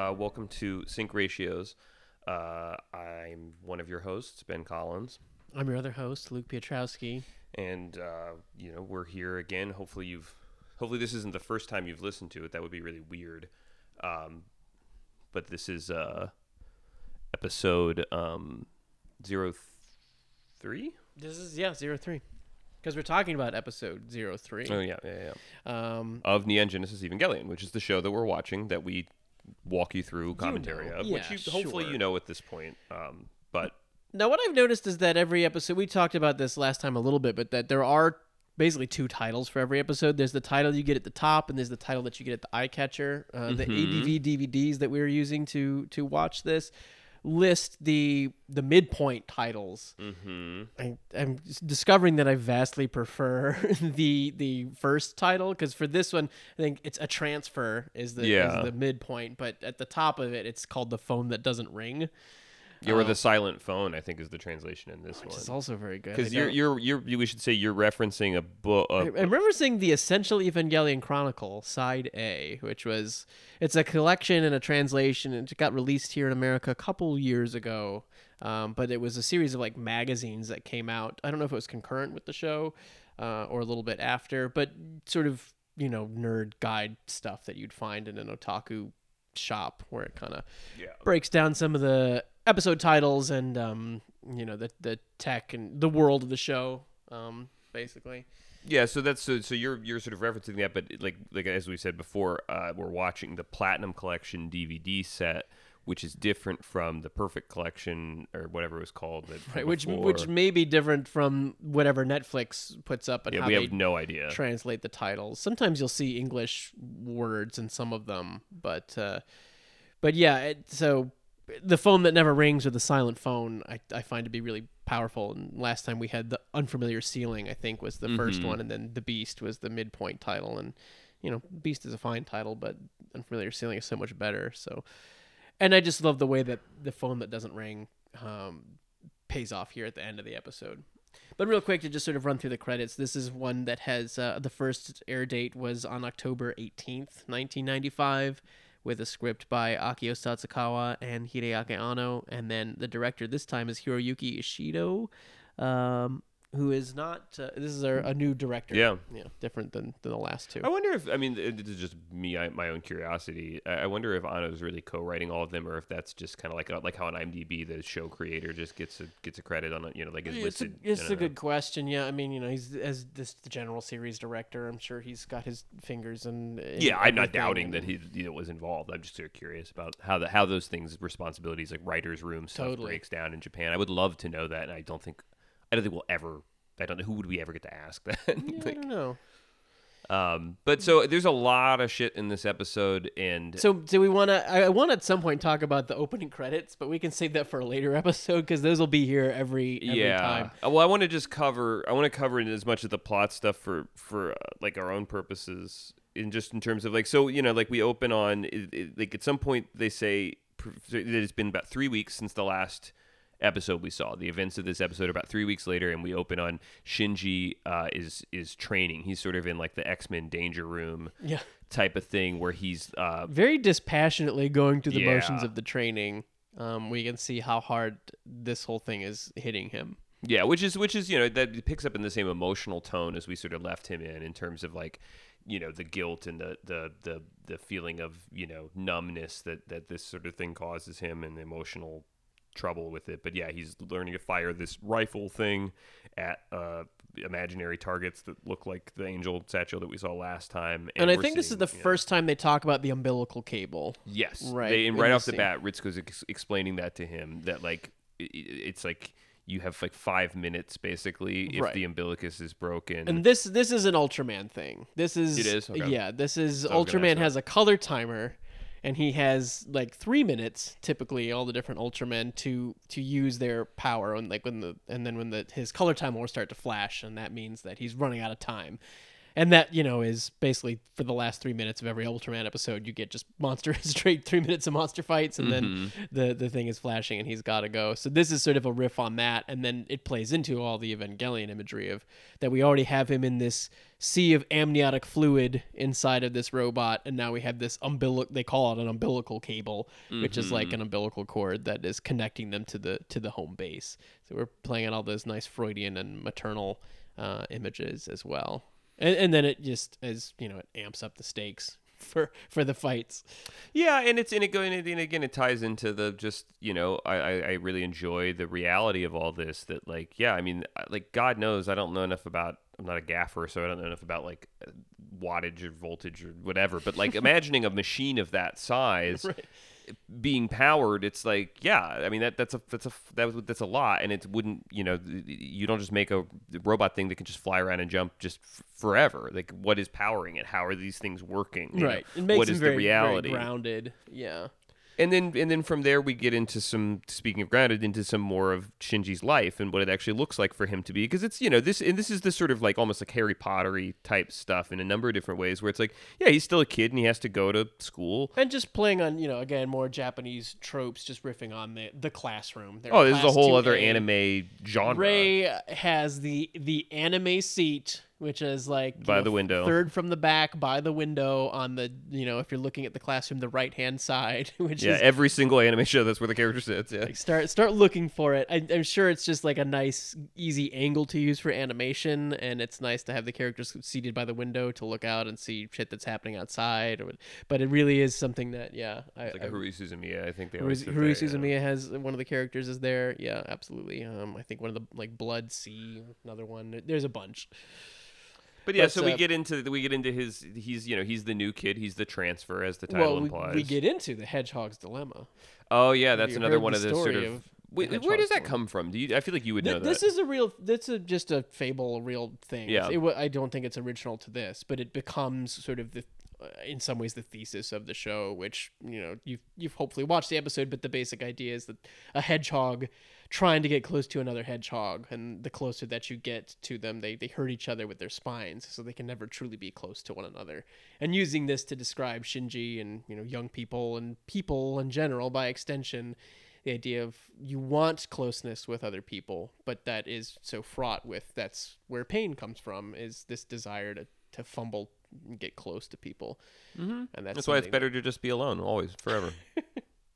Uh, welcome to Sync Ratios. Uh, I'm one of your hosts, Ben Collins, I'm your other host, Luke Piotrowski. and uh, you know we're here again. Hopefully you've, hopefully this isn't the first time you've listened to it. That would be really weird. Um, but this is uh, episode um, zero three. This is yeah zero three, because we're talking about episode zero three. Oh yeah, yeah, yeah. Um, Of Neon Genesis Evangelion, which is the show that we're watching that we walk you through commentary know. of, Yeah, which you, hopefully sure. you know at this point. Um, but now what I've noticed is that every episode we talked about this last time a little bit, but that there are basically two titles for every episode. There's the title you get at the top, and there's the title that you get at the eye catcher. Uh, The ADV DVDs that we were using to to watch this list the the midpoint titles. mhm. I, I'm discovering that I vastly prefer the the first title because for this one I think it's a transfer is the Yeah. is the midpoint, but at the top of it it's called the phone that doesn't ring, Yeah, or the silent phone, I think, is the translation in this which is one. also very good. Because you're, you're you're you, we should say you're referencing a book. I I remember seeing the Essential Evangelion Chronicle Side A, which was it's a collection and a translation, it got released here in America a couple years ago. Um, but it was a series of like magazines that came out. I don't know if it was concurrent with the show uh, or a little bit after, but sort of you know nerd guide stuff that you'd find in an otaku shop where it kind of yeah. breaks down some of the episode titles and um, you know the the tech and the world of the show, um, basically. Yeah, so that's so, so you're you're sort of referencing that, but like like as we said before, uh, we're watching the Platinum Collection DVD set, which is different from the Perfect Collection or whatever it was called. That Right, which before. which may be different from whatever Netflix puts up and yeah, how we have no idea. translate the titles. Sometimes you'll see English words in some of them, but uh, but yeah. It, so the phone that never rings or the silent phone, I, I find to be really powerful. And last time we had the unfamiliar ceiling, I think was the first Mhm. one, and then the Beast was the midpoint title. And you know, Beast is a fine title, but unfamiliar ceiling is so much better. So, and I just love the way that the phone that doesn't ring um, pays off here at the end of the episode. But real quick to just sort of run through the credits, this is one that has uh, the first air date was on October 18th, 1995, with a script by Akio Satsukawa and Hideaki Anno, and then the director this time is Hiroyuki Ishido, um, who is not. Uh, this is a, a new director. Yeah. yeah, different than, than the last two. I wonder if I mean this is just me I, my own curiosity. I I wonder if Anno's really co-writing all of them, or if that's just kind of like like how on IMDb the show creator just gets a gets a credit on it. You know, like is It's a, listed. I it's a know. good question. Yeah, I mean, you know, he's as this the general series director. I'm sure he's got his fingers in. in Yeah, I'm not doubting that he you know, was involved. I'm just sort of curious about how the how those things responsibilities like writers' room stuff Totally. breaks down in Japan. I would love to know that, and I don't think I don't think we'll ever. I don't know who would we ever get to ask that. Yeah, I don't know. um, but so there's a lot of shit in this episode, and So, do we want to? I, want to at some point talk about the opening credits, but we can save that for a later episode because those will be here every every yeah. time. Uh, Well, I want to just cover. I want to cover as much of the plot stuff for for uh, like our own purposes, in just in terms of like so you know like we open on it, it- like at some point they say that it's been about three weeks since the last episode we saw the events of this episode are about three weeks later and we open on shinji uh, is is training he's sort of in like the x-men danger room Yeah, type of thing where he's uh, very dispassionately going through the motions of the training. Um, we can see how hard this whole thing is hitting him. Yeah, which is which is you know that picks up in the same emotional tone as we sort of left him in in terms of like you know the guilt and the the the, the feeling of you know numbness that that this sort of thing causes him and the emotional trouble with it. But yeah, he's learning to fire this rifle thing at uh, imaginary targets that look like the angel Sachiel that we saw last time. And, I we're think this is the know- first time they talk about the umbilical cable. Yes, Right, They, and right off the scene. bat, Ritsuko's ex- explaining that to him that like i- i- it's like you have like five minutes basically if Right. the umbilicus is broken. And this this is an Ultraman thing. This is It is? Okay. yeah. This is I was gonna ask Ultraman has a color timer, and he has like three minutes typically all the different Ultramen to to use their power and like when the and then when the his color timer will start to flash, and that means that he's running out of time. and that you know is basically for the last three minutes of every Ultraman episode, you get just monster straight three minutes of monster fights, and then mm-hmm. the the thing is flashing and he's got to go. So this is sort of a riff on that, and then it plays into all the Evangelion imagery of that we already have him in this sea of amniotic fluid inside of this robot, and now we have this umbilical. They call it an umbilical cable, which is like an umbilical cord that is connecting them to the to the home base. So we're playing on all those nice Freudian and maternal uh, images as well and, and then it just as you know it amps up the stakes for for the fights. Yeah, and it's and it going and again it ties into the just you know I, I I really enjoy the reality of all this that like yeah I mean like God knows I don't know enough about I'm not a gaffer so I don't know enough about like wattage or voltage or whatever but like imagining a machine of that size Right. being powered it's like yeah i mean that that's a that's a that, was that's a lot and it wouldn't you know you don't just make a robot thing that can just fly around and jump just f- forever like what is powering it how are these things working you know? Right. It makes what him very, the reality very grounded. Yeah. And then and then from there we get into some speaking of grounded into some more of Shinji's life and what it actually looks like for him to be because it's you know this and this is the sort of like almost like Harry Pottery type stuff in a number of different ways where it's like yeah he's still a kid and he has to go to school And just playing on, you know, again, more Japanese tropes, just riffing on the the classroom. They're oh this is a whole other 2A. anime genre Rei has the the anime seat, which is like By know, the window. third from the back, by the window on the you know if you're looking at the classroom, the right hand side, which yeah is every single anime show that's where the character sits yeah like start start looking for it. I, I'm sure it's just like a nice, easy angle to use for animation, and it's nice to have the characters seated by the window to look out and see shit that's happening outside. Or, but it really is something that yeah, I, It's like I, a Haruhi Suzumiya I think they always Haruhi sit there, yeah. Has one of the characters is there. Yeah, absolutely. Um, I think one of the like Blood-C, another one. There's a bunch. But yeah, But, so we uh, get into we get into his he's you know he's the new kid he's the transfer as the title well, we, implies. we get into the Hedgehog's dilemma. oh yeah, that's another one the of the sort of. of Wait, where does that come from? Do you? I feel like you would know Th- this that. is a real. This is just a fable, a real thing. Yeah. It, I don't think it's original to this, but it becomes sort of the, uh, in some ways, the thesis of the show. Which you know you've you've hopefully watched the episode, but the basic idea is that a hedgehog trying to get close to another hedgehog, and the closer that you get to them, they they hurt each other with their spines, so they can never truly be close to one another. And using this to describe Shinji and you know young people and people in general by extension the idea of you want closeness with other people, but that is so fraught with that's where pain comes from is this desire to, to fumble and get close to people. Mm-hmm. And that's, That's why it's better to just be alone always, forever.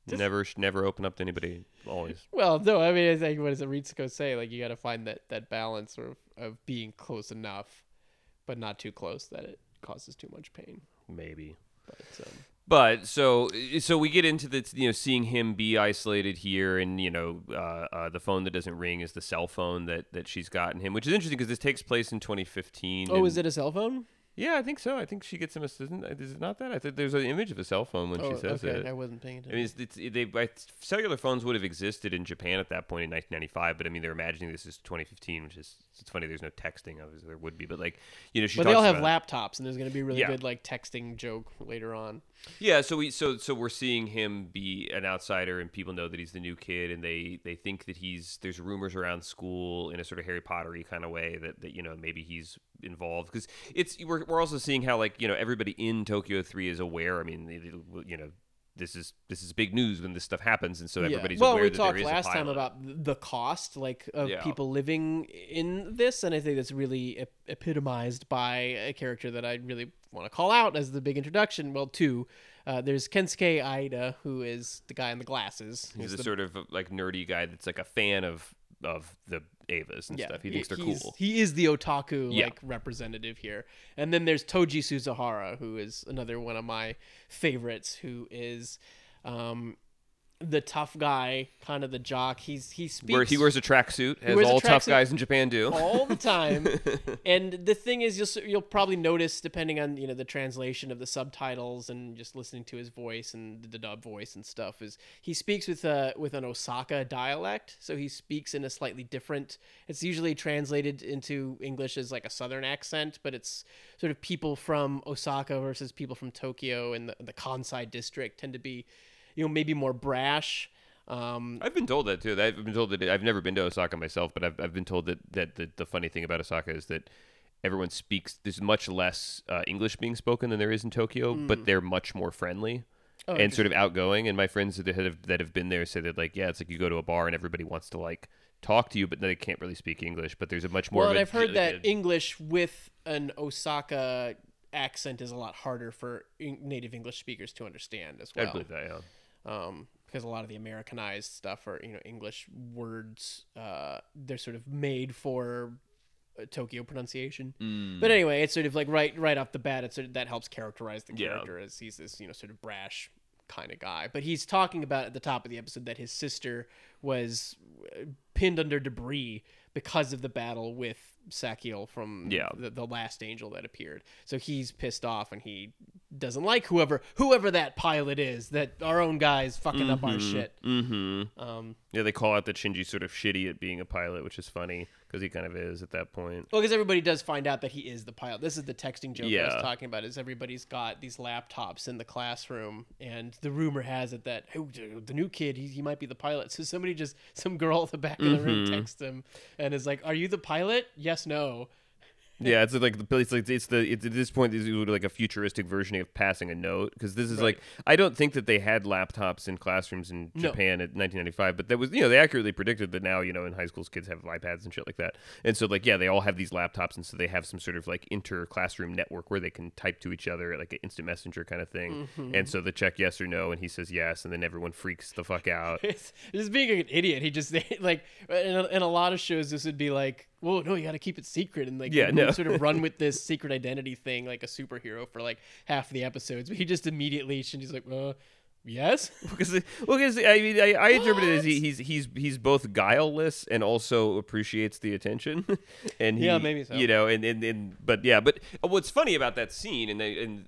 never, sh- never open up to anybody. Always. well, no, I mean, it's like, what does Ritsuko say? Like, you got to find that, that balance of, of being close enough, but not too close that it causes too much pain. Maybe. But, um, But so so we get into the you know seeing him be isolated here, and you know uh, uh, the phone that doesn't ring is the cell phone that that she's gotten him, which is interesting because this takes place in 2015. oh, and- is it a cell phone? Yeah, I think so. I think she gets him a. Isn't, uh, is it not that? I think there's an image of a cell phone when oh, she says okay. it. I wasn't paying attention. I mean, it's, it's, they, I- cellular phones would have existed in Japan at that point in 1995, but I mean, they're imagining this is 2015, which is it's funny. There's no texting, obviously there would be, but like you know, she. but they all have laptops, and there's going to be a really Yeah. good like texting joke later on. Yeah, so we so so we're seeing him be an outsider, and people know that he's the new kid, and they they think that he's there's rumors around school in a sort of Harry Pottery kind of way that that you know maybe he's involved because it's we're we're also seeing how like you know everybody in Tokyo Three is aware. I mean, it- you know. This is this is big news when this stuff happens, and so everybody's well, aware we that talked there is last time about the cost, like of Yeah. people living in this, and I think that's really ep- epitomized by a character that I really want to call out as the big introduction. Well, two. Uh, there's Kensuke Aida, who is the guy in the glasses. He's who's a the- sort of like nerdy guy that's like a fan of of the Evas and stuff. He thinks they're cool. He is the otaku Yeah. like representative here. And then there's Toji Suzuhara, who is another one of my favorites, who is um, the tough guy, kind of the jock. He's he speaks Where he wears a tracksuit, as all tough tracksuit guys in Japan do. all the time. and the thing is, you'll you'll probably notice, depending on you know the translation of the subtitles and just listening to his voice and the dub voice and stuff, is he speaks with a with an Osaka dialect. So he speaks in a slightly different. It's usually translated into English as like a Southern accent, but it's sort of people from Osaka versus people from Tokyo and the, the Kansai district tend to be, you know, maybe more brash. Um, I've been told that too. I've been told that I've never been to Osaka myself, but I've, I've been told that, that the, the funny thing about Osaka is that everyone speaks. There's much less uh, English being spoken than there is in Tokyo, but they're much more friendly. Oh, and sort of outgoing. And my friends that have that have been there say that like, yeah, it's like you go to a bar and everybody wants to like talk to you, but they can't really speak English. But there's a much more. well, and a, I've heard that a- English with an Osaka accent is a lot harder for native English speakers to understand as well. I believe that. Yeah. Um, because a lot of the Americanized stuff or you know English words, uh, they're sort of made for uh, Tokyo pronunciation. Mm. But anyway, it's sort of like right right off the bat, it's sort of, that helps characterize the Yeah. character as he's this you know sort of brash kind of guy. But he's talking about at the top of the episode that his sister was uh, pinned under debris because of the battle with Sachiel from Yeah. the, the last angel that appeared. So he's pissed off and he doesn't like whoever whoever that pilot is that our own guy's fucking up our shit. Mm-hmm. Um, Yeah, they call out that Shinji's sort of shitty at being a pilot, which is funny because he kind of is at that point. well, because everybody does find out that he is the pilot. This is the texting joke I was talking about. Is everybody's got these laptops in the classroom, and the rumor has it that oh, the new kid, he, he might be the pilot. So somebody just some girl at the back of the room Mm-hmm. texts him and is like, "Are you the pilot? Yes, no." Yeah, it's like the it's like it's the it's at this point this is like a futuristic version of passing a note because this is Right. like I don't think that they had laptops in classrooms in No. Japan at 1995, but that was you know they accurately predicted that now you know in high schools kids have iPads and shit like that, and so like yeah they all have these laptops and so they have some sort of like inter classroom network where they can type to each other like an instant messenger kind of thing, Mm-hmm. and so they check yes or no and he says yes and then everyone freaks the fuck out. It's just being an idiot. He just like in a, in a lot of shows this would be like, "Whoa, no, you got to keep it secret," and like Yeah, no. sort of run with this secret identity thing like a superhero for like half the episodes. But he just immediately Shinji's like, "Uh, yes." because well, because I mean, I, I interpret it as he, he's he's he's both guileless and also appreciates the attention, and he, Yeah, maybe so. You know, and, and and but yeah, but what's funny about that scene, and they, and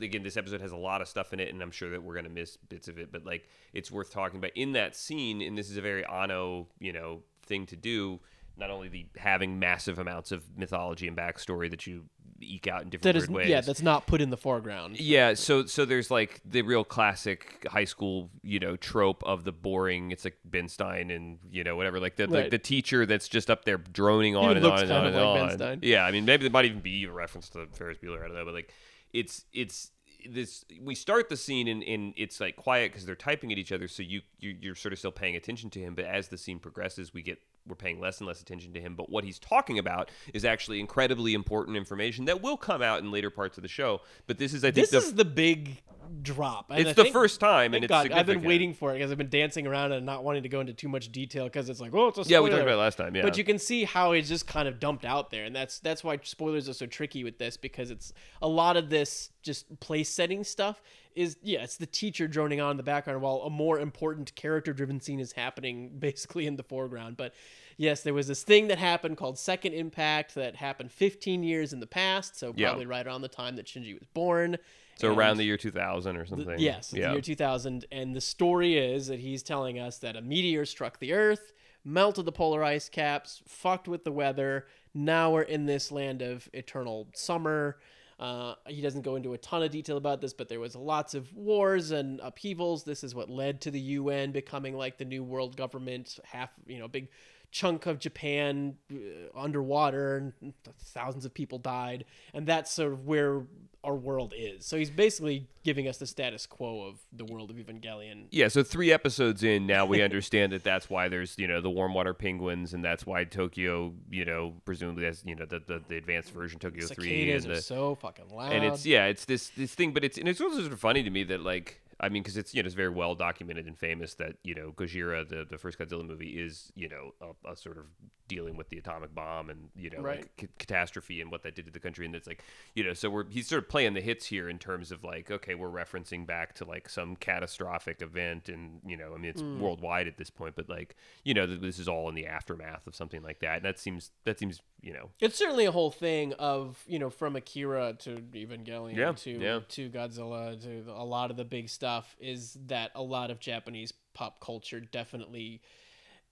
again, this episode has a lot of stuff in it, and I'm sure that we're gonna miss bits of it, but like it's worth talking about in that scene, and this is a very Anno, you know, thing to do. Not only the having massive amounts of mythology and backstory that you eke out in different That is, ways. yeah, that's not put in the foreground. Yeah, so so there's like the real classic high school, you know, trope of the boring. It's like Ben Stein and you know whatever, like the like the teacher that's just up there droning on and on and on and like Ben on. Stein. Yeah, I mean maybe there might even be a reference to Ferris Bueller. I don't know, but like it's it's this. We start the scene and, and it's like quiet because they're typing at each other, so you, you you're sort of still paying attention to him. But as the scene progresses, we get we're paying less and less attention to him. But what he's talking about is actually incredibly important information that will come out in later parts of the show. But this is, I think, This the is the big drop. and it's I the think- first time, and it's God, I've been waiting for it because I've been dancing around and not wanting to go into too much detail because it's like, oh, it's a Yeah, we talked about it last time. Yeah, But you can see how it's just kind of dumped out there, and that's that's why spoilers are so tricky with this because it's a lot of this just place setting stuff is yeah, it's the teacher droning on in the background while a more important character driven scene is happening basically in the foreground. But yes, there was this thing that happened called Second Impact that happened 15 years in the past, so Yeah. probably right around the time that Shinji was born. so And- around the year 2000 or something. Yes, yeah. the year 2000. And the story is that he's telling us that a meteor struck the Earth, melted the polar ice caps, fucked with the weather. Now we're in this land of eternal summer. Uh, he doesn't go into a ton of detail about this, but there was lots of wars and upheavals. This is what led to the UN becoming like the new world government. Half, you know, big chunk of Japan uh, underwater, and thousands of people died, and that's sort of where our world is. So he's basically giving us the status quo of the world of Evangelion. Yeah, so three episodes in now we understand that that's why there's you know the warm water penguins and that's why Tokyo you know presumably has you know the the, the advanced version Tokyo three Cicadas and are so fucking loud. and it's yeah it's this this thing but it's and it's also sort of funny to me that like I mean because it's you know it's very well documented and famous that you know Gojira the the first Godzilla movie is you know a, a sort of dealing with the atomic bomb and you know Right. like ca- catastrophe and what that did to the country and it's like you know so we're he's sort of playing the hits here in terms of like okay we're referencing back to like some catastrophic event and you know I mean it's Hmm. worldwide at this point but like you know th- this is all in the aftermath of something like that and that seems that seems you know It's certainly a whole thing of you know from Akira to Evangelion Yeah, to yeah. to Godzilla to a lot of the big stuff is that a lot of Japanese pop culture definitely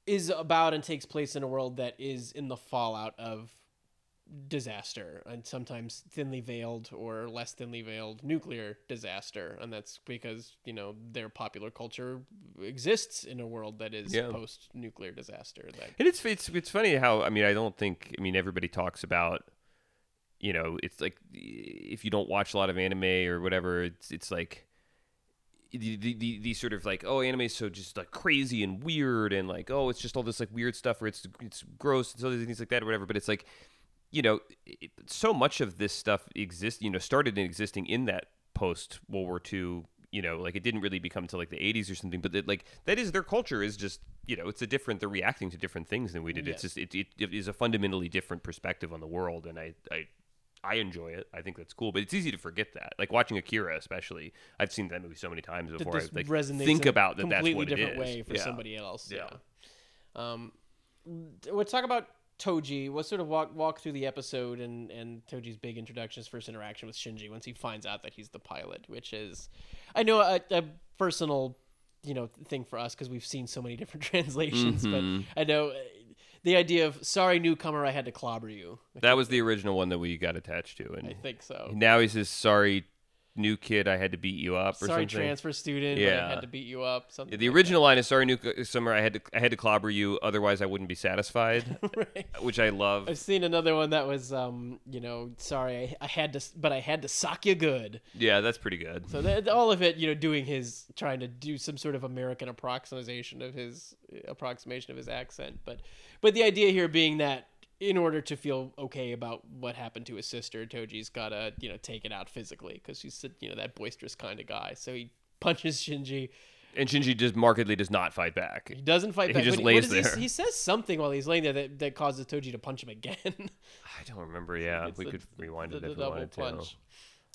is about and takes place in a world that is in the fallout of disaster and sometimes thinly veiled or less thinly veiled nuclear disaster and that's because you know their popular culture exists in a world that is Yeah. post nuclear disaster that And it's it's it's funny how I mean I don't think I mean everybody talks about you know, it's like if you don't watch a lot of anime or whatever, it's it's like the the, the, sort of like oh anime is so just like crazy and weird and like oh it's just all this like weird stuff where it's it's gross and so these things like that or whatever. But it's like you know, it, so much of this stuff exists, you know, started in existing in that post World War II you know, like it didn't really become until like the 80s or something, but it, like that is their culture is just, you know, it's a different, they're reacting to different things than we did. Yes. It's just, it, it, it is a fundamentally different perspective on the world. And I, I, I enjoy it. I think that's cool, but it's easy to forget that. Like watching Akira, especially, I've seen that movie so many times before. I like think in a about that. That's completely what it different is. way for Yeah. somebody else. Yeah. Yeah. Um, we'll talk about Toji. We'll sort of walk walk through the episode and and Toji's big introduction, his first interaction with Shinji once he finds out that he's the pilot, which is, I know a, a personal, you know, thing for us because we've seen so many different translations, Mhm. but I know. uh, The idea of sorry newcomer, I had to clobber you. That was the original one that we got attached to, and I think so. now he says, "Sorry, new kid, I had to beat you up." Or Sorry, something. transfer student. but I Yeah. had to beat you up. Something. Yeah, the like original line is "Sorry, new summer, I had to I had to clobber you, otherwise I wouldn't be satisfied," right. which I love. I've seen another one that was, um, you know, sorry, I, I had to, but I had to sock you good. Yeah, that's pretty good. So that, all of it, you know, doing his, trying to do some sort of American approximation of his approximation of his accent, but, but the idea here being that in order to feel okay about what happened to his sister, Toji's gotta, you know, take it out physically because she's, you know, that boisterous kind of guy. So he punches Shinji. And Shinji just markedly does not fight back. He doesn't fight back. He just lays what there. He, he says something while he's laying there that, that causes Toji to punch him again. I don't remember. Yeah, It's we the- could rewind the, it if we wanted punch.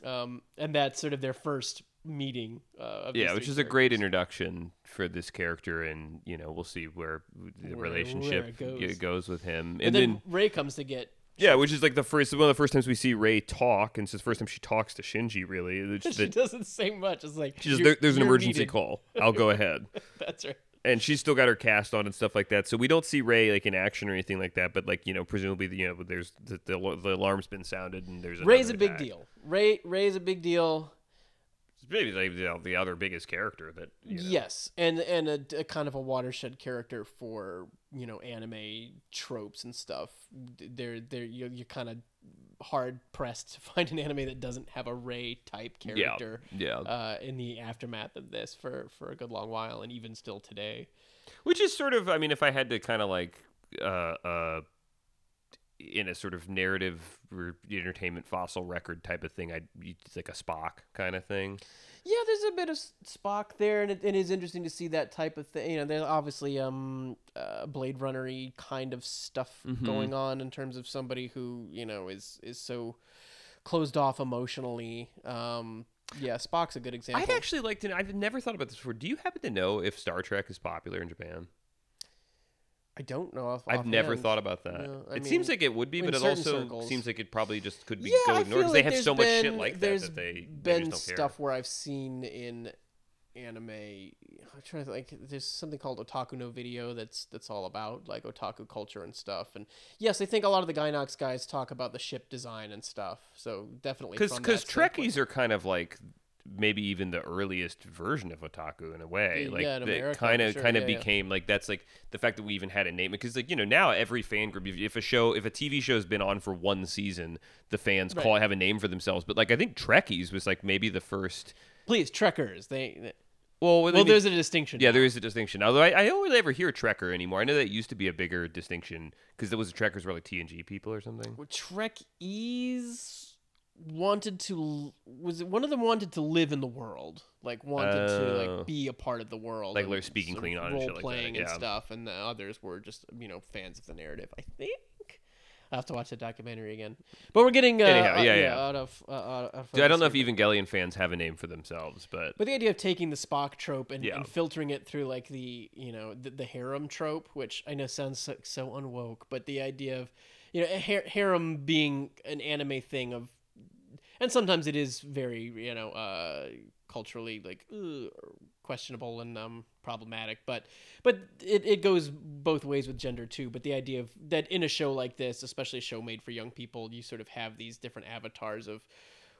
Um, and that's sort of their first meeting. Uh. Yeah, which is a great introduction for this character, and you know we'll see where the Where- relationship where goes. goes with him, and then, then Rei comes to get. yeah, which is like the first one of the first times we see Rei talk, and it's the first time she talks to Shinji. Really, She doesn't say much. It's like she just, there, there's an emergency needed." call. I'll go ahead. That's right. and she's still got her cast on and stuff like that. So we don't see Rei like in action or anything like that. But like you know, presumably you know, there's the, the, the alarm's been sounded and there's Rei's a big attack. deal. Rei Rei's a big deal. Maybe the, the other biggest character that you know. Yes, and and a, a kind of a watershed character for you know anime tropes and stuff. They're they're you're, you're kind of hard pressed to find an anime that doesn't have a Rei type character. yeah. Uh, in the aftermath of this, for for a good long while, and even still today. Which is sort of, I mean, if I had to kind of like, uh, uh, in a sort of narrative entertainment fossil record type of thing, I'd it's like a Spock kind of thing. Yeah, there's a bit of Spock there, and it, it is interesting to see that type of thing. You know, there's obviously um uh, Blade Runner-y kind of stuff Mhm. going on in terms of somebody who you know is is so closed off emotionally. Um, yeah, Spock's a good example. I'd actually like to. know- I've never thought about this before. Do you happen to know if Star Trek is popular in Japan? I don't know. Off, I've never thought about that. No, it seems like it would be, but it also circles. seems like it probably just could be Yeah, go I ignored feel because like they have so much shit been- like that that they, they been just don't stuff care. where I've seen in anime. I'm trying to think. Like, There's something called Otaku no Video that's that's all about like otaku culture and stuff. And yes, I think a lot of the Gainax guys talk about the ship design and stuff. So definitely Because because. Trekkies are kind of like maybe even the earliest version of otaku in a way. Yeah, Like that kind of kind of became like that's like the fact that we even had a name because like you know now every fan group if, a show if a TV show has been on for one season the fans call Right. have a name for themselves. But like I think Trekkies was like maybe the first. please Trekkers. They, they Well, well, there's a distinction. Yeah, now. there is a distinction. Although I, I don't really ever hear Trekker anymore. I know that used to be a bigger distinction because there was Trekkers were like TNG people or something. Well, Trekkies wanted to was it one of them wanted to live in the world like wanted to Oh. like be a part of the world Like they're speaking of Klingon and shit like role-playing and stuff and the others were just you know fans of the narrative i think i have to watch the documentary again but we're getting uh, Anyhow, uh, yeah, yeah, yeah. out of uh, out of Dude, I don't know if. Evangelion fans have a name for themselves, but But the idea of taking the Spock trope and, Yeah. and filtering it through like the you know the, the harem trope, which I know sounds so, so unwoke, but the idea of you know a harem being an anime thing of, and sometimes it is very you know uh, culturally like ugh, questionable and um, problematic, but but it, it goes both ways with gender too. But the idea of that in a show like this, especially a show made for young people, you sort of have these different avatars of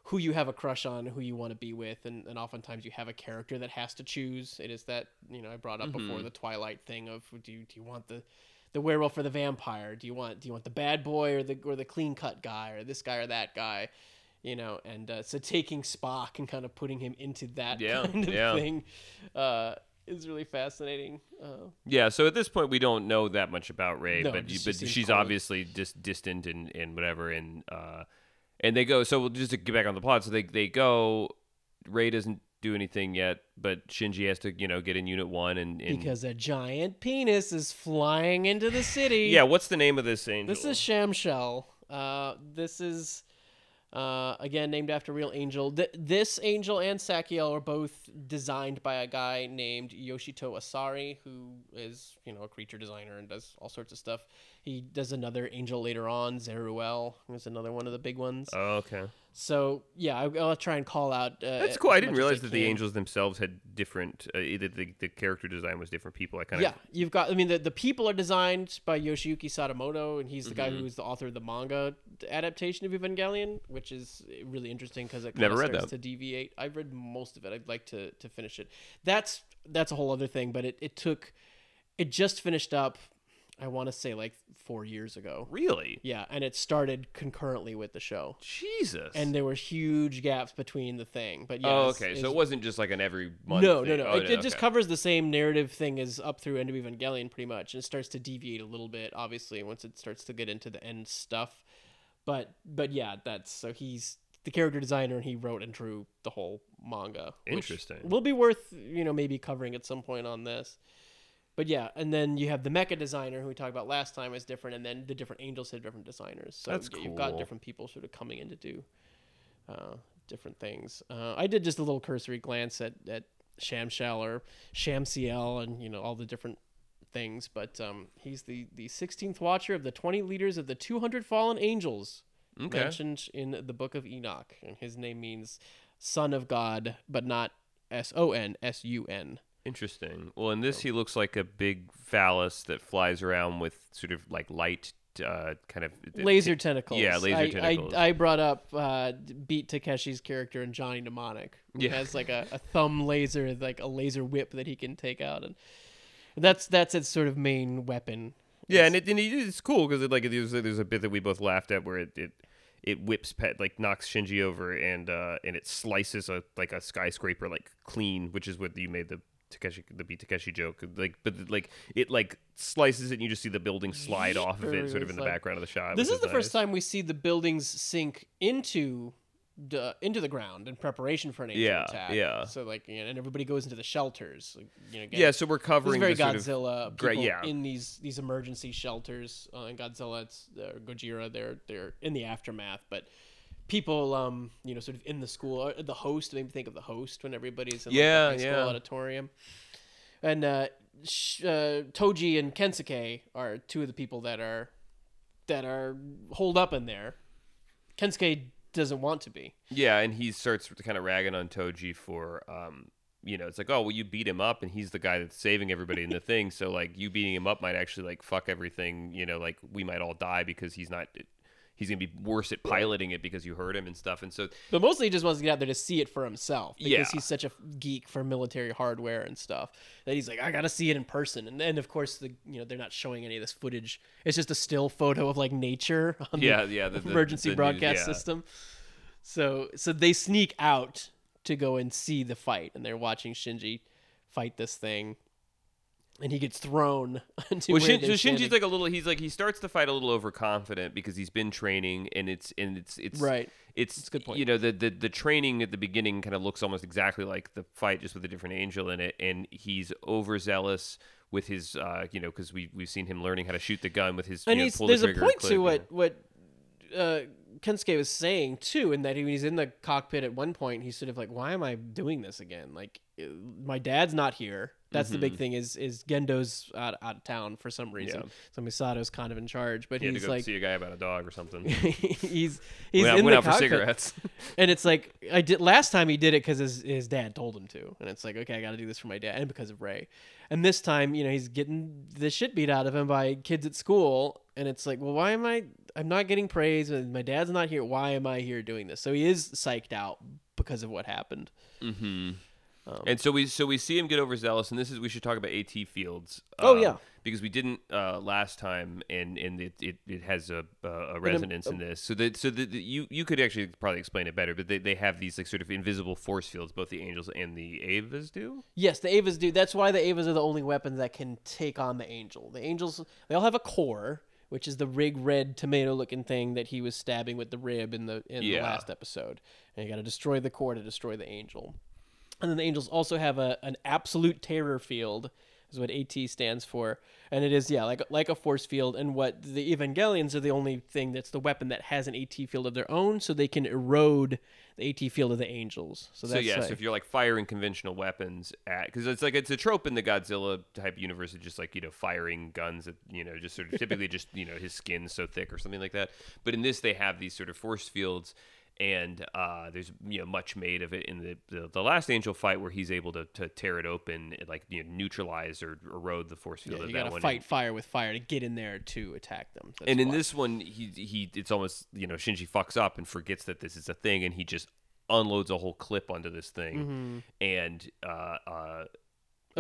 who you have a crush on, who you want to be with, and, and oftentimes you have a character that has to choose. It is that you know I brought up before the Twilight thing of do you do you want the the werewolf or the vampire? Do you want do you want the bad boy or the or the clean cut guy or this guy or that guy? You know, and uh, so taking Spock and kind of putting him into that Yeah, kind of yeah. thing uh, is really fascinating. Uh, Yeah, so at this point we don't know that much about Rei, No, but just- but she she's obviously just distant and, and whatever, and uh, and they go. So we'll just to get back on the plot, so they they go. Rei doesn't do anything yet, but Shinji has to you know get in Unit One and, and because a giant penis is flying into the city. yeah. What's the name of this angel? This is Shamshel. Uh, this is uh, again named after real angel. Th- this angel and Sachiel are both designed by a guy named Yoshito Asari, who is you know a creature designer and does all sorts of stuff. He does another angel later on, Zeruel, who's another one of the big ones. Oh, okay. So yeah, I'll try and call out. Uh, That's cool. I didn't realize that the angels themselves had different. Uh, either the, the character design was different people. I kind of Yeah, you've got. I mean, the, the people are designed by Yoshiyuki Sadamoto, and he's the Mm-hmm. guy who is the author of the manga adaptation of Evangelion, which is really interesting because it kind Never of read starts that. to deviate. I've read most of it. I'd like to to finish it. That's that's a whole other thing, but it, it took. It just finished up. I want to say like four years ago. really. Yeah, and it started concurrently with the show, Jesus. and there were huge gaps between the thing. But yeah, oh, okay. So it wasn't just like an every month. no, thing. no, no. Oh, it, it just covers the same narrative thing as up through End of Evangelion, pretty much, and it starts to deviate a little bit, obviously, once it starts to get into the end stuff. But, but yeah, that's so he's the character designer, and he wrote and drew the whole manga. Interesting. Will be worth you know maybe covering at some point on this. But yeah, and then you have the mecha designer who we talked about last time is different, and then the different angels have different designers. So That's yeah, you've got different people sort of coming in to do uh, different things. Uh, I did just a little cursory glance at at Shamshel or Shamsiel and you know all the different things, but um, he's the the 16th watcher of the 20 leaders of the 200 fallen angels Okay. mentioned in the book of Enoch, and his name means son of God, but not S O N S U N. Interesting. Well, in this, he looks like a big phallus that flies around with sort of like light, uh, kind of Laser tentacles. Yeah, laser I, tentacles. I, I brought up uh, Beat Takeshi's character in Johnny Mnemonic. Who Yeah. has like a, a thumb laser, like a laser whip that he can take out, and that's that's its sort of main weapon. Yeah, and it and it, it's cool because it, like there's there's a bit that we both laughed at where it it, it whips pet like knocks Shinji over and uh and it slices a like a skyscraper like clean, which is what you made the Takeshi the beat Takeshi joke like but like it like slices it and you just see the building slide off of it sort of in the Like- background of the shot. This is the first time we see the buildings sink into the into the ground in preparation for an angel Yeah, attack. yeah. So like, you know, and everybody goes into the shelters. Like, you know, again, Yeah, so we're This covering very the sort of- Godzilla. Yeah. in these these emergency shelters. Uh, in Godzilla, it's uh, Gojira. They're they're in the aftermath, but people, um, you know, sort of in the school. Uh, the host made me think of the host when everybody's in like, Yeah, the high school auditorium. And uh, sh- uh, Toji and Kensuke are two of the people that are that are holed up in there. Kensuke doesn't want to be. Yeah, and he starts kind of ragging on Toji for, um, you know, it's like, oh, well, you beat him up, and he's the guy that's saving everybody in the thing. So like, you beating him up might actually like fuck everything. You know, like we might all die because he's not. He's gonna be worse at piloting it because you hurt him and stuff. And so But mostly he just wants to get out there to see it for himself because Yeah. he's such a geek for military hardware and stuff that he's like, I gotta see it in person. And then of course the you know they're not showing any of this footage. It's just a still photo of like nature on yeah, the yeah, the, the- emergency the broadcast yeah. system. So so they sneak out to go and see the fight, and they're watching Shinji fight this thing. And he gets thrown into Well, Shin, so Shinji's like a little. He's like he starts the fight a little overconfident because he's been training and it's and it's it's Right. It's a good point. You know the, the the training at the beginning kind of looks almost exactly like the fight, just with a different angel in it, and he's overzealous with his uh you know because we we've seen him learning how to shoot the gun with his and you know, he's, pull the there's a point click, to you what what uh, Kensuke was saying too, in that he, when he's in the cockpit at one point, he's sort of like, "Why am I doing this again? Like, uh, my dad's not here. That's the big thing. Is is Gendo's out, out of town for some reason. Mm-hmm. Yeah. So Misato's kind of in charge, but He had to he's go like, see a guy about a dog or something. he's he's went out, in went the out for cockpit. cigarettes. And it's like I did last time he did it because his his dad told him to, and it's like okay, I got to do this for my dad, and because of Rei. And this time, you know, he's getting the shit beat out of him by kids at school, and it's like, well, why am I? I'm not getting praise, and my dad's not here. Why am I here doing this? So he is psyched out because of what happened. mm-hmm. Um, And so we so we see him get overzealous, and this is we should talk about AT Fields. Oh, um, yeah. because we didn't uh, last time, and and it, it, it has a a, a resonance in this. So that so that you you could actually probably explain it better, but they, they have these like sort of invisible force fields, both the angels and the Evas do. Yes, the Evas do. That's why the Evas are the only weapons that can take on the Angel. The Angels, they all have a core, which is the rig red tomato looking thing that he was stabbing with the rib in the in the last episode. And you got to destroy the core to destroy the Angel. And then the Angels also have a an absolute terror field, is what AT stands for, and it is yeah like like a force field. And what the Evangelions are the only thing that's the weapon that has an AT field of their own, so they can erode the AT field of the Angels. So So that's yeah, like, so if you're like firing conventional weapons at, because it's like it's a trope in the Godzilla type universe of just like you know firing guns at you know just sort of typically just you know his skin's so thick or something like that. But in this, they have these sort of force fields, and uh, there's you know much made of it in the, the the last Angel fight where he's able to, to tear it open, and, like you know neutralize or erode the force field Yeah, of you that gotta one. fight fire with fire to get in there to attack them. That's and in why. this one, he he it's almost you know Shinji fucks up and forgets that this is a thing, and he just unloads a whole clip onto this thing, Mm-hmm. and uh, uh,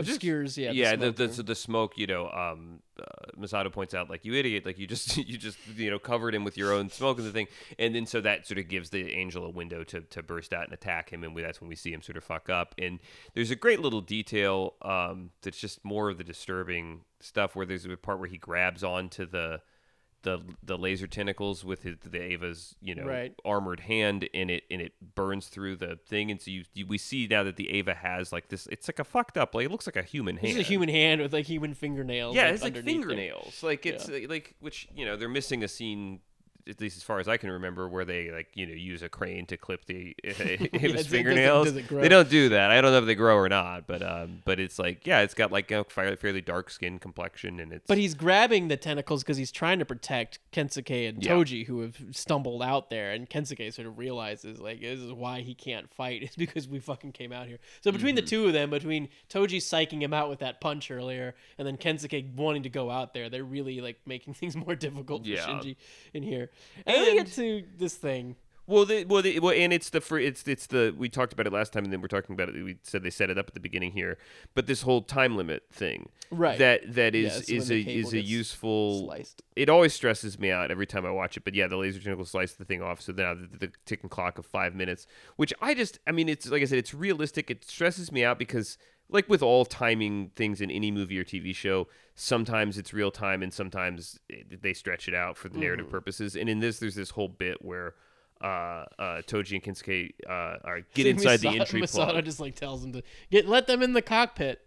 just- obscures, yeah, the yeah, the, smoke the, thing. the smoke, you know, um, uh, Misato points out, like, you idiot, like, you just, you just, you know, covered him with your own smoke and the thing. And then so that sort of gives the angel a window to, to burst out and attack him. And we, that's when we see him sort of fuck up. And there's a great little detail um, that's just more of the disturbing stuff where there's a part where he grabs onto the, the, the laser tentacles with his, the Eva's you know Right. armored hand and it and it burns through the thing and so you, you we see now that the Eva has like this it's like a fucked up like it looks like a human hand is a human hand with like human fingernails. yeah, like, it's like fingernails. Like it's uh, like which you know they're missing a scene. At least as far as I can remember, where they like you know use a crane to clip the does his it- fingernails. does it grow? they don't do that. I don't know if they grow or not, but um, but it's like yeah, it's got like a fairly, fairly dark skin complexion, and it's But he's grabbing the tentacles because he's trying to protect Kensuke and Yeah. Toji, who have stumbled out there. And Kensuke sort of realizes, like, this is why he can't fight. It's because we fucking came out here. So between Mm-hmm. the two of them, between Toji psyching him out with that punch earlier, and then Kensuke wanting to go out there, they're really like making things more difficult for Yeah. Shinji in here. And, then we get to this thing. Well, the, well, the, well, and it's the fr- it's it's the we talked about it last time, and then we're talking about it. We said they set it up at the beginning here, but this whole time limit thing, Right. That that is Yes, is a is a useful. sliced. It always stresses me out every time I watch it. But yeah, the laser tentacle slice the thing off. So now the, the ticking clock of five minutes, which I just, I mean, it's like I said, it's realistic. It stresses me out because. Like with all timing things in any movie or TV show, sometimes it's real time and sometimes it, they stretch it out for the narrative Mm-hmm. purposes. And in this, there's this whole bit where uh, uh, Toji and Kensuke uh, are get inside the entry Misato plug, just like tells them to get let them in the cockpit.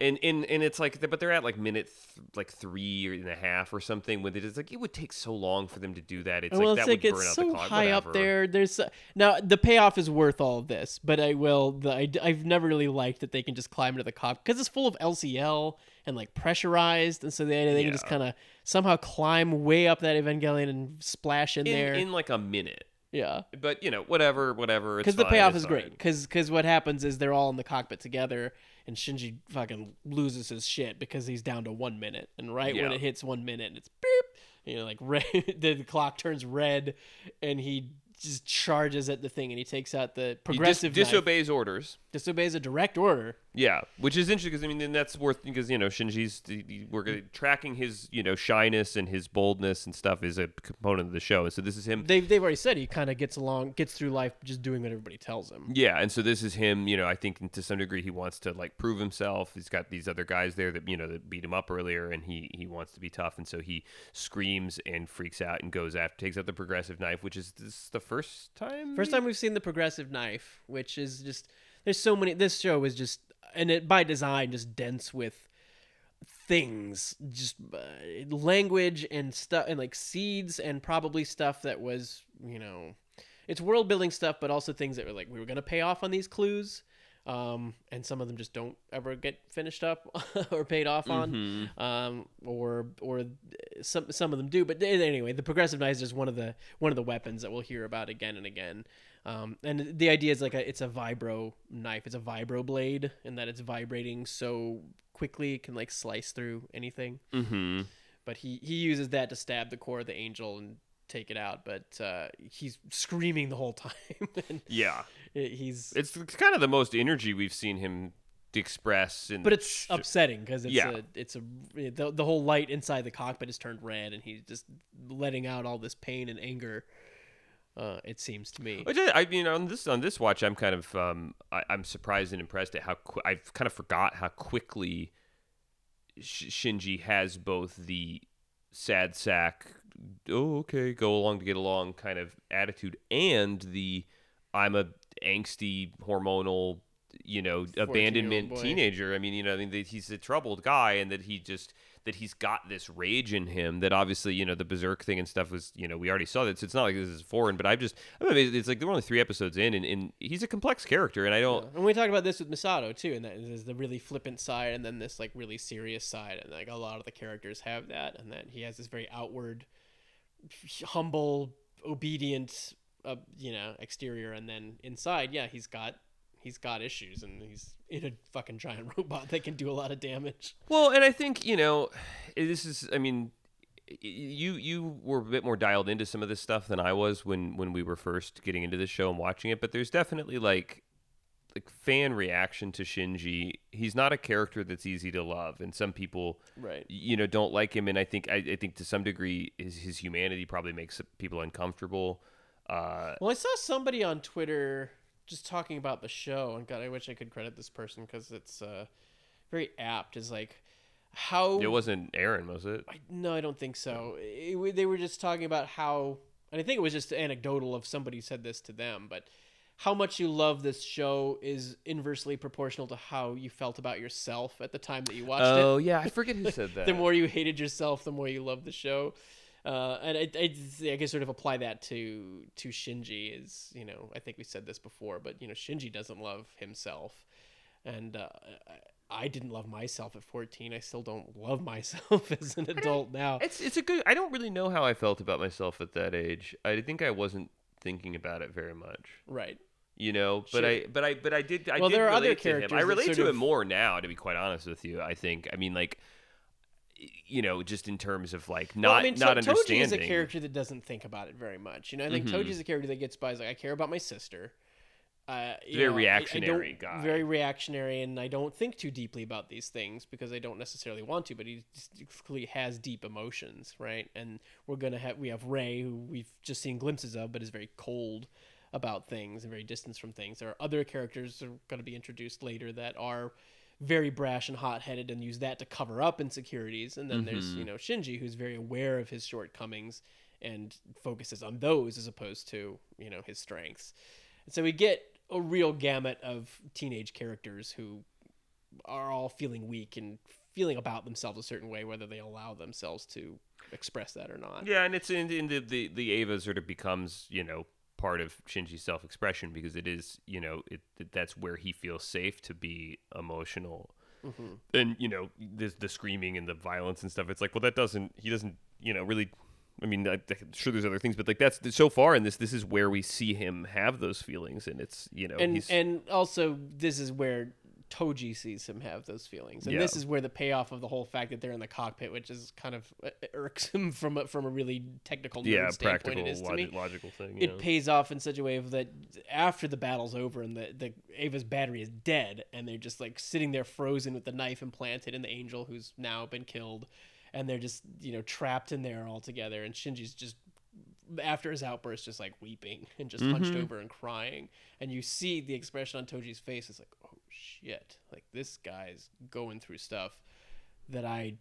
And and and it's like, but they're at like minute th- like three and a half or something. With it, it's like it would take so long for them to do that. It's well, like it's that like would burn it's out so the clock. high up there. There's so- now the payoff is worth all of this, but I will. The, I, I've never really liked that they can just climb into the cockpit because it's full of LCL and like pressurized, and so they they can just kind of somehow climb way up that Evangelion and splash in, in, there. in like a minute. yeah, But you know, whatever, whatever. because the payoff is great. Because Because what happens is they're all in the cockpit together, and Shinji fucking loses his shit because he's down to one minute, and right when it hits one minute, it's beep. You know, like red, the clock turns red, and he just charges at the thing, and he takes out the He dis- progressive knife. disobeys orders. disobeys a direct order. Yeah, which is interesting because I mean, then that's worth because you know Shinji's we're gonna, tracking his you know shyness and his boldness and stuff is a component of the show, and so this is him. They've they've already said he kind of gets along, gets through life just doing what everybody tells him. Yeah, and so this is him. You know, I think to some degree he wants to like prove himself. He's got these other guys there that you know that beat him up earlier, and he he wants to be tough, and so he screams and freaks out and goes after, takes out the progressive knife, which is this the first time. First time we've seen the progressive knife, which is just there's so many. This show is just and it by design just dense with things, just uh, language and stuff and like seeds and probably stuff that was you know, it's world building stuff, but also things that were like we were gonna pay off on these clues. Um, and some of them just don't ever get finished up or paid off on, um, or or some some of them do. But anyway, the progressive knife is one of the one of the weapons that we'll hear about again and again. Um, and the idea is like a, it's a vibro knife. It's a vibro blade, and that it's vibrating so quickly it can like slice through anything. Mm-hmm. But he he uses that to stab the core of the angel and take it out, but uh, he's screaming the whole time. Yeah, he's it's kind of the most energy we've seen him express. In but it's upsetting because it's Yeah. a it's a the, the whole light inside the cockpit is turned red and he's just letting out all this pain and anger uh it seems to me I, mean, on this on this watch, I'm kind of um, I, I'm surprised and impressed at how qu- I've kind of forgot how quickly Sh- Shinji has both the sad sack, oh okay, go along to get along kind of attitude, and the I'm a angsty hormonal, you know, abandonment teenager. I mean, you know, I mean, that he's a troubled guy, and that he just that he's got this rage in him that obviously you know the berserk thing and stuff was you know we already saw that so it's not like this is foreign but i've just i mean it's like we're only three episodes in and, and he's a complex character and i don't and we talked about this with Misato too and that is the really flippant side and then this like really serious side and like a lot of the characters have that and that he has this very outward humble obedient uh, you know exterior and then inside yeah he's got he's got issues and he's in a fucking giant robot that can do a lot of damage Well, and I think you know, this is. I mean, you you were a bit more dialed into some of this stuff than I was when when we were first getting into the show and watching it. But there's definitely like like fan reaction to Shinji. He's not a character that's easy to love, and some people right you know don't like him. And I think I, I think to some degree his his humanity probably makes people uncomfortable. Uh, Well, I saw somebody on Twitter just talking about the show, and God, I wish I could credit this person because it's uh, very apt. Is like how it wasn't Aaron, was it? I, no, I don't think so. It, they were just talking about how, and I think it was just anecdotal of somebody said this to them, but how much you love this show is inversely proportional to how you felt about yourself at the time that you watched it Oh yeah, I forget who said that. the more you hated yourself, the more you loved the show. Uh, and I, I, I can sort of apply that to to Shinji. Is you know I think we said this before, but you know Shinji doesn't love himself, and uh, I I didn't love myself at fourteen. I still don't love myself as an adult now. It's it's a good. I don't really know how I felt about myself at that age. I think I wasn't thinking about it very much. Right. You know, but Sure. I but I but I did. I Well, did there are other relate to him. characters I relate sort to of- him more now, to be quite honest with you. I think. I mean, like, you know, just in terms of like not well, I mean, not To- Toji is a character that doesn't think about it very much. You know, I think Mhm. Toji's a character that gets by. Is like, I care about my sister. Uh, Very know, reactionary guy. Very reactionary, and I don't think too deeply about these things because I don't necessarily want to. But he just clearly has deep emotions, right? And we're gonna have we have Rei, who we've just seen glimpses of, but is very cold about things and very distant from things. There are other characters that are going to be introduced later that are very brash and hot-headed and use that to cover up insecurities. And then there's Mhm. you know Shinji, who's very aware of his shortcomings and focuses on those as opposed to you know his strengths. And so we get a real gamut of teenage characters who are all feeling weak and feeling about themselves a certain way, whether they allow themselves to express that or not. Yeah, and it's in, in the, the the Eva sort of becomes you know part of Shinji's self expression because it is you know it, that's where he feels safe to be emotional. Mhm. And you know the the screaming and the violence and stuff. It's like well that doesn't he doesn't you know really. I mean, I, I'm sure there's other things, but like that's so far in this. This is where we see him have those feelings, and it's you know and and also this is where Toji sees him have those feelings, and this is where the payoff of the whole fact that they're in the cockpit, which is kind of uh, irksome from a, from a really technical yeah practical it is to logi- me. logical thing. It yeah. pays off in such a way that after the battle's over and the, the Eva's battery is dead, and they're just like sitting there frozen with the knife implanted in the angel who's now been killed, and they're just you know trapped in there all together, and Shinji's just after his outburst just like weeping and just hunched Mhm. over and crying and you see the expression on Toji's face it's like shit. Like this guy's going through stuff that I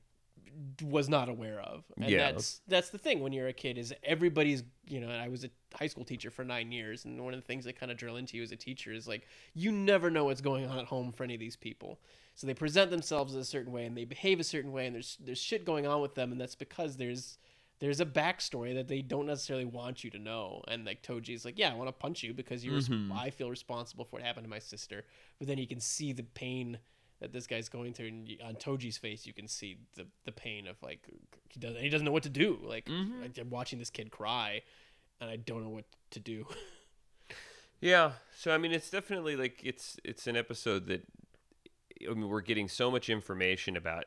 was not aware of. And Yeah. that's that's the thing. When you're a kid is everybody's you know I was a high school teacher for 9 years and one of the things that kind of drill into you as a teacher is like you never know what's going on at home for any of these people. So they present themselves in a certain way and they behave a certain way and there's there's shit going on with them and that's because there's there's a backstory that they don't necessarily want you to know. And like Toji's like, yeah, I want to punch you because you're Mhm. I feel responsible for what happened to my sister. But then you can see the pain that this guy's going through, and on Toji's face, you can see the the pain of like he doesn't he doesn't know what to do. Like Mhm. I'm watching this kid cry, and I don't know what to do. Yeah. So I mean, it's definitely like it's it's an episode that I mean we're getting so much information about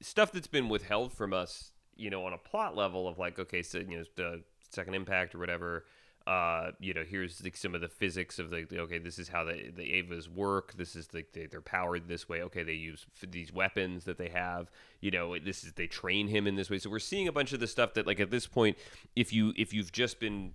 stuff that's been withheld from us, you know, on a plot level of like okay, so you know the second impact or whatever uh, you know, here's like some of the physics of the, okay, this is how the the Evas work. This is like they, they're powered this way. Okay, they use these weapons that they have. You know, this is they train him in this way. So we're seeing a bunch of the stuff that like at this point, if you if you've just been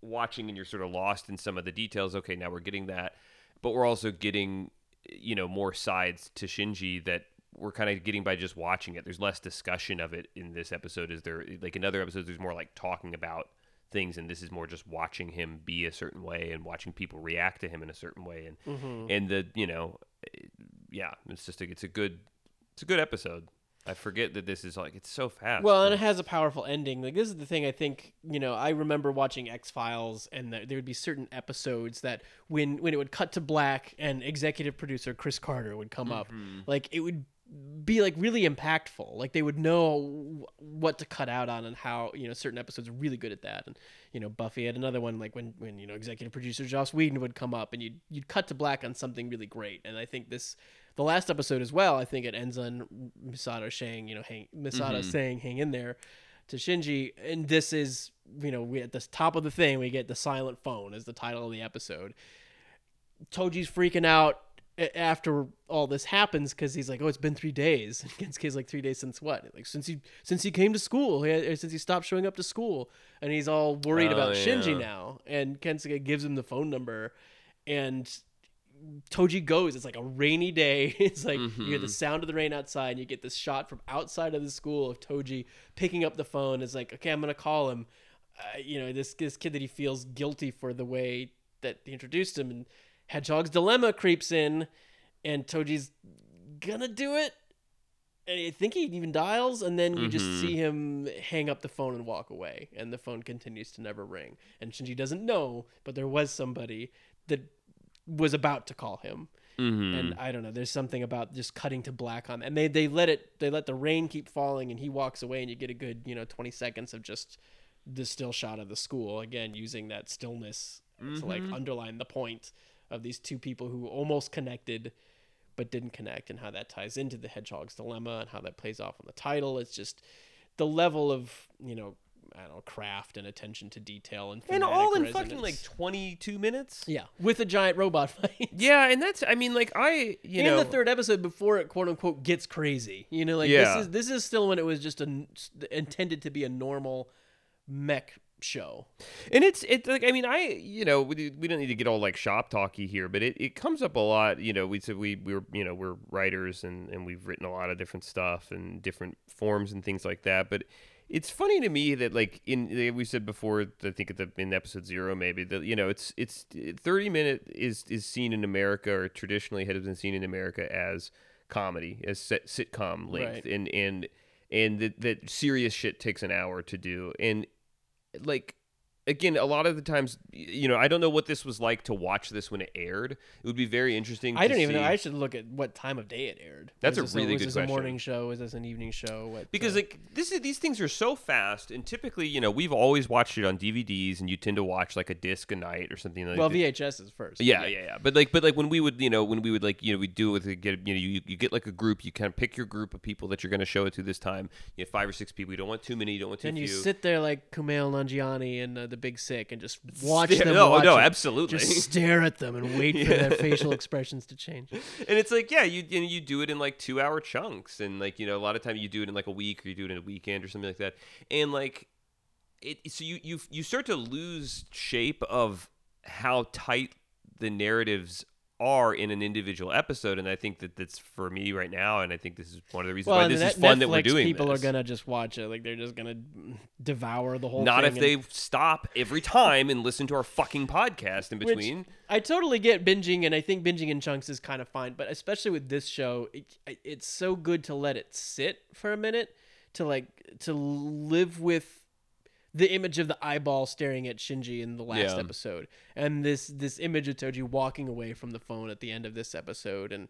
watching and you're sort of lost in some of the details, okay, now we're getting that, but we're also getting you know more sides to Shinji that we're kind of getting by just watching it. There's less discussion of it in this episode. Is there like in other episodes? There's more like talking about things and this is more just watching him be a certain way and watching people react to him in a certain way and Mm-hmm. and the you know yeah it's just a, it's a good it's a good episode i forget that this is like it's so fast Well, and it has a powerful ending. Like this is the thing. I think you know. I remember watching X Files, and there there would be certain episodes that when when it would cut to black, and executive producer Chris Carter would come up, like it would be like really impactful. Like they would know what to cut out on, and how you know certain episodes are really good at that. And you know, Buffy had another one like when when you know executive producer Joss Whedon would come up, and you'd you'd cut to black on something really great. And I think this the last episode as well. I think it ends on Misato saying, you know, hang Misato mm-hmm. saying, "Hang in there," to Shinji, and this is, you know, we at the top of the thing we get the silent phone as the title of the episode. Toji's freaking out after all this happens because he's like, "Oh, it's been three days." And Kensuke's like, three days since what? Like since he since he came to school, he, since he stopped showing up to school, and he's all worried Oh, about Shinji now. And Kensuke gives him the phone number, and Toji goes. It's like a rainy day. It's like you hear the sound of the rain outside, and you get this shot from outside of the school of Toji picking up the phone. It's like, okay, I'm gonna call him. Uh, you know, this this kid that he feels guilty for the way that he introduced him, and Hedgehog's dilemma creeps in, and Toji's gonna do it. And I think he even dials, and then you just see him hang up the phone and walk away, and the phone continues to never ring. And Shinji doesn't know, but there was somebody that was about to call him. Mhm. And I don't know, there's something about just cutting to black on and they they let it they let the rain keep falling and he walks away and you get a good, you know, 20 seconds of just the still shot of the school again using that stillness to like underline the point of these two people who almost connected but didn't connect and how that ties into the hedgehog's dilemma and how that plays off on the title. It's just the level of, you know, I don't know, craft and attention to detail and and all in resonance. fucking like 22 minutes yeah, with a giant robot fight. yeah and that's i mean like i you in know the third episode before it quote unquote gets crazy. You know, like Yeah. this is this is still when it was just a, intended to be a normal mech show. And it's it's like I mean I you know we, we don't need to get all like shop talky here, but it, it comes up a lot. You know we said we we were you know we're writers and and we've written a lot of different stuff and different forms and things like that. But it's funny to me that like in we said before I think at the in episode zero maybe that you know it's it's thirty minute is is seen in America or traditionally has been seen in America as comedy as sit, sitcom length Right. and and and that that serious shit takes an hour to do and like again a lot of the times you know i don't know what this was like to watch this when it aired it would be very interesting I don't even know. I should look at what time of day it aired. That's was a really was good this question. a morning show? Is this an evening show? What, because uh, like this is these things are so fast and typically you know we've always watched it on dvds and you tend to watch like a disc a night or something like well. VHS is first. Yeah, yeah, yeah. But like, but like when we would, you know, when we would like, you know, we do it with get, you know, you, you get like a group. You kind of pick your group of people that you're going to show it to this time. You have five or six people. You don't want too many. You don't want too Then few. you sit there like Kumail Nanjiani and uh, the Big Sick and just watch Stare- them. no, watch no, it. absolutely. Just stare at them and wait for their facial expressions to change. and it's like, yeah, you you, know, you do it in like two hour chunks, and like you know, a lot of time you do it in like a week or you do it in a weekend or something like that, and like it. So you you you start to lose shape of how tight the narratives are in an individual episode, and I think that that's for me right now, and I think this is one of the reasons Well, why this is fun that we're Netflix doing. People this. are gonna just watch it. Like they're just gonna devour the whole. Not if and- they stop every time and listen to our fucking podcast in Which between. I totally get binging, and I think binging in chunks is kind of fine. But especially with this show, it, it's so good to let it sit for a minute, to like to live with the image of the eyeball staring at Shinji in the last Yeah. episode, and this this image of Toji walking away from the phone at the end of this episode, and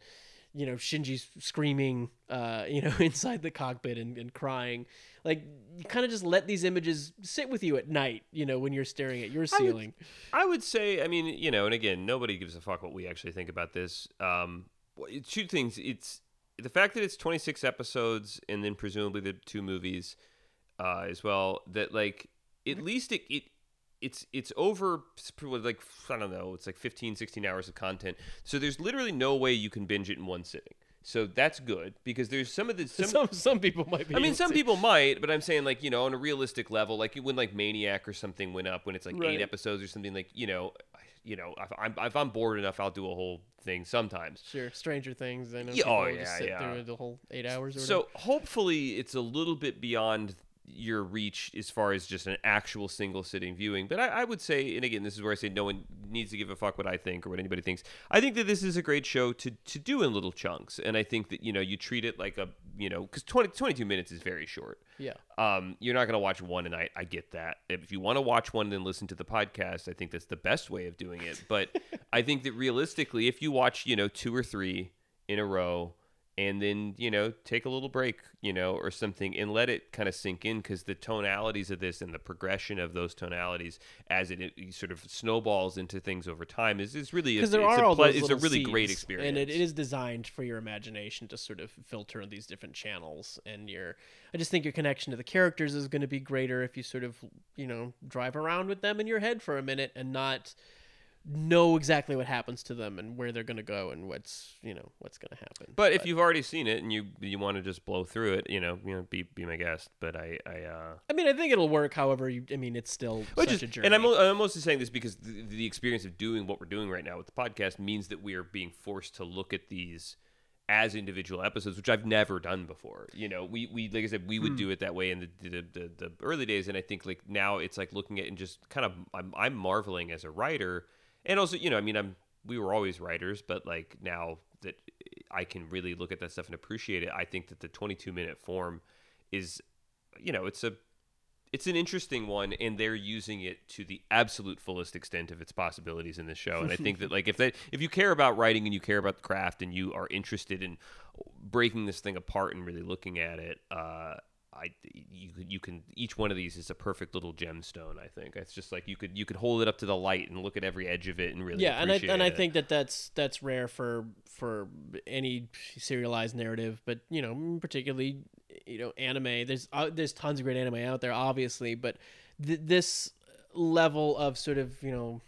you know Shinji's screaming, uh, you know, inside the cockpit and, and crying. Like you kind of just let these images sit with you at night, you know, when you're staring at your ceiling. I would say, I mean, you know, and again, nobody gives a fuck what we actually think about this. Um, two things. It's the fact that it's 26 episodes and then presumably the two movies uh, as well. That like at least it, it it's it's over like I don't know, it's like 15 16 hours of content. So there's literally no way you can binge it in one sitting. So that's good because there's some of the some, Some some people might be. I mean, some to. people might, but I'm saying like you know on a realistic level, like when like Maniac or something went up when it's like Right. eight episodes or something like you know, you know if I'm if I'm bored enough, I'll do a whole thing sometimes. Sure, Stranger Things. I know Yeah, oh, will just yeah, sit yeah. through the whole eight hours. Or So hopefully it's a little bit beyond your reach as far as just an actual single sitting viewing. But I, I would say, and again, this is where I say no one needs to give a fuck what I think or what anybody thinks. I think that this is a great show to to do in little chunks, and I think that you know you treat it like a you know because 20, 22 minutes is very short. yeah, Um, you're not going to watch one a night. I get that. If you want to watch one and then listen to the podcast, I think that's the best way of doing it. But I think that realistically, if you watch, you know, two or three in a row and then, you know, take a little break, you know, or something and let it kind of sink in because the tonalities of this and the progression of those tonalities as it, it sort of snowballs into things over time is, is really, because there it's are a all ple- it's a really great experience. and it, it is designed for your imagination to sort of filter these different channels. And your, I just think your connection to the characters is going to be greater if you sort of, you know, drive around with them in your head for a minute and not know exactly what happens to them and where they're going to go and what's, you know, what's going to happen. But if you've already seen it and you you want to just blow through it, you know, you know, be be my guest. But I I uh, I mean, I think it'll work. However, you, I mean, it's still such is- a journey. And I'm, I'm mostly saying this because the, the experience of doing what we're doing right now with the podcast means that we are being forced to look at these as individual episodes, which I've never done before. You know, we, we like I said, we would do it that way in the, the, the, the early days. And I think like now it's like looking at and just kind of, I'm, I'm marveling as a writer. And also, you know, I mean, I'm, we were always writers, but like now that I can really look at that stuff and appreciate it, I think that the 22 minute form is, you know, it's a, it's an interesting one and they're using it to the absolute fullest extent of its possibilities in this show. And i think that like if that if you care about writing and you care about the craft and you are interested in breaking this thing apart and really looking at it uh I you could you can each one of these is a perfect little gemstone. I think it's just like you could you could hold it up to the light and look at every edge of it and really yeah and i and i think that that's that's rare for for any serialized narrative but you know particularly you know anime there's uh, there's tons of great anime out there obviously but th- this level of sort of you know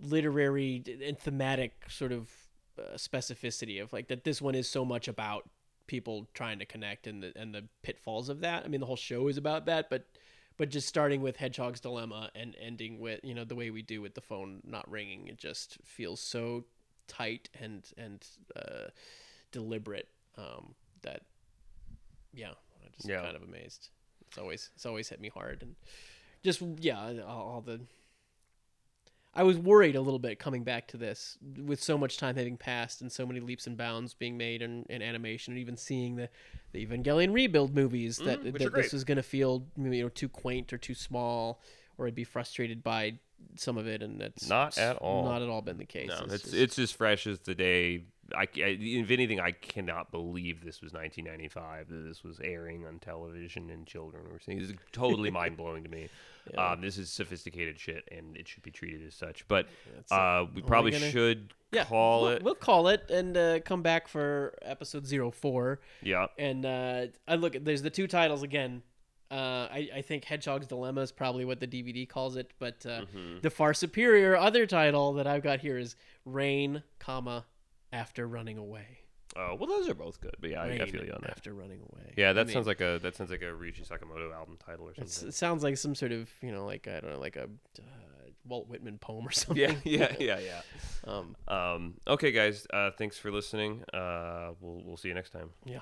literary and thematic sort of uh, specificity of like that this one is so much about people trying to connect and the and the pitfalls of that i mean the whole show is about that but but just starting with Hedgehog's dilemma and ending with you know the way we do with the phone not ringing, it just feels so tight and and uh, deliberate um, that yeah, I'm just Yeah. kind of amazed. It's always it's always hit me hard and just yeah all, all the. I was worried a little bit coming back to this with so much time having passed and so many leaps and bounds being made in, in animation and even seeing the, the Evangelion rebuild movies that, Mhm, that this was going to feel you know too quaint or too small or I'd be frustrated by some of it and that's Not at all. not at all been the case. No, it's just- it's as fresh as the day. I, I- if anything, I cannot believe this was 1995. That this was airing on television and children were seeing. It's totally mind blowing to me. Yeah. Um, this is sophisticated shit, and it should be treated as such. But uh, we probably gonna- should yeah, call we'll, it. We'll call it and uh, come back for episode 04. yeah, And uh, I look at there's the two titles again. Uh, I, I think Hedgehog's Dilemma is probably what the DVD calls it, but uh, Mhm. the far superior other title that I've got here is Rain, comma After Running Away. Oh well, those are both good. But yeah, I, I feel you on that. After Running Away. Yeah, that I sounds like a that sounds like a Ryuichi Sakamoto album title or something. it sounds like some sort of you know like I don't know like a uh, Walt Whitman poem or something. Yeah, yeah, yeah, yeah. Um, Um, okay, guys. Uh, thanks for listening. Uh, we'll we'll see you next time. yeah.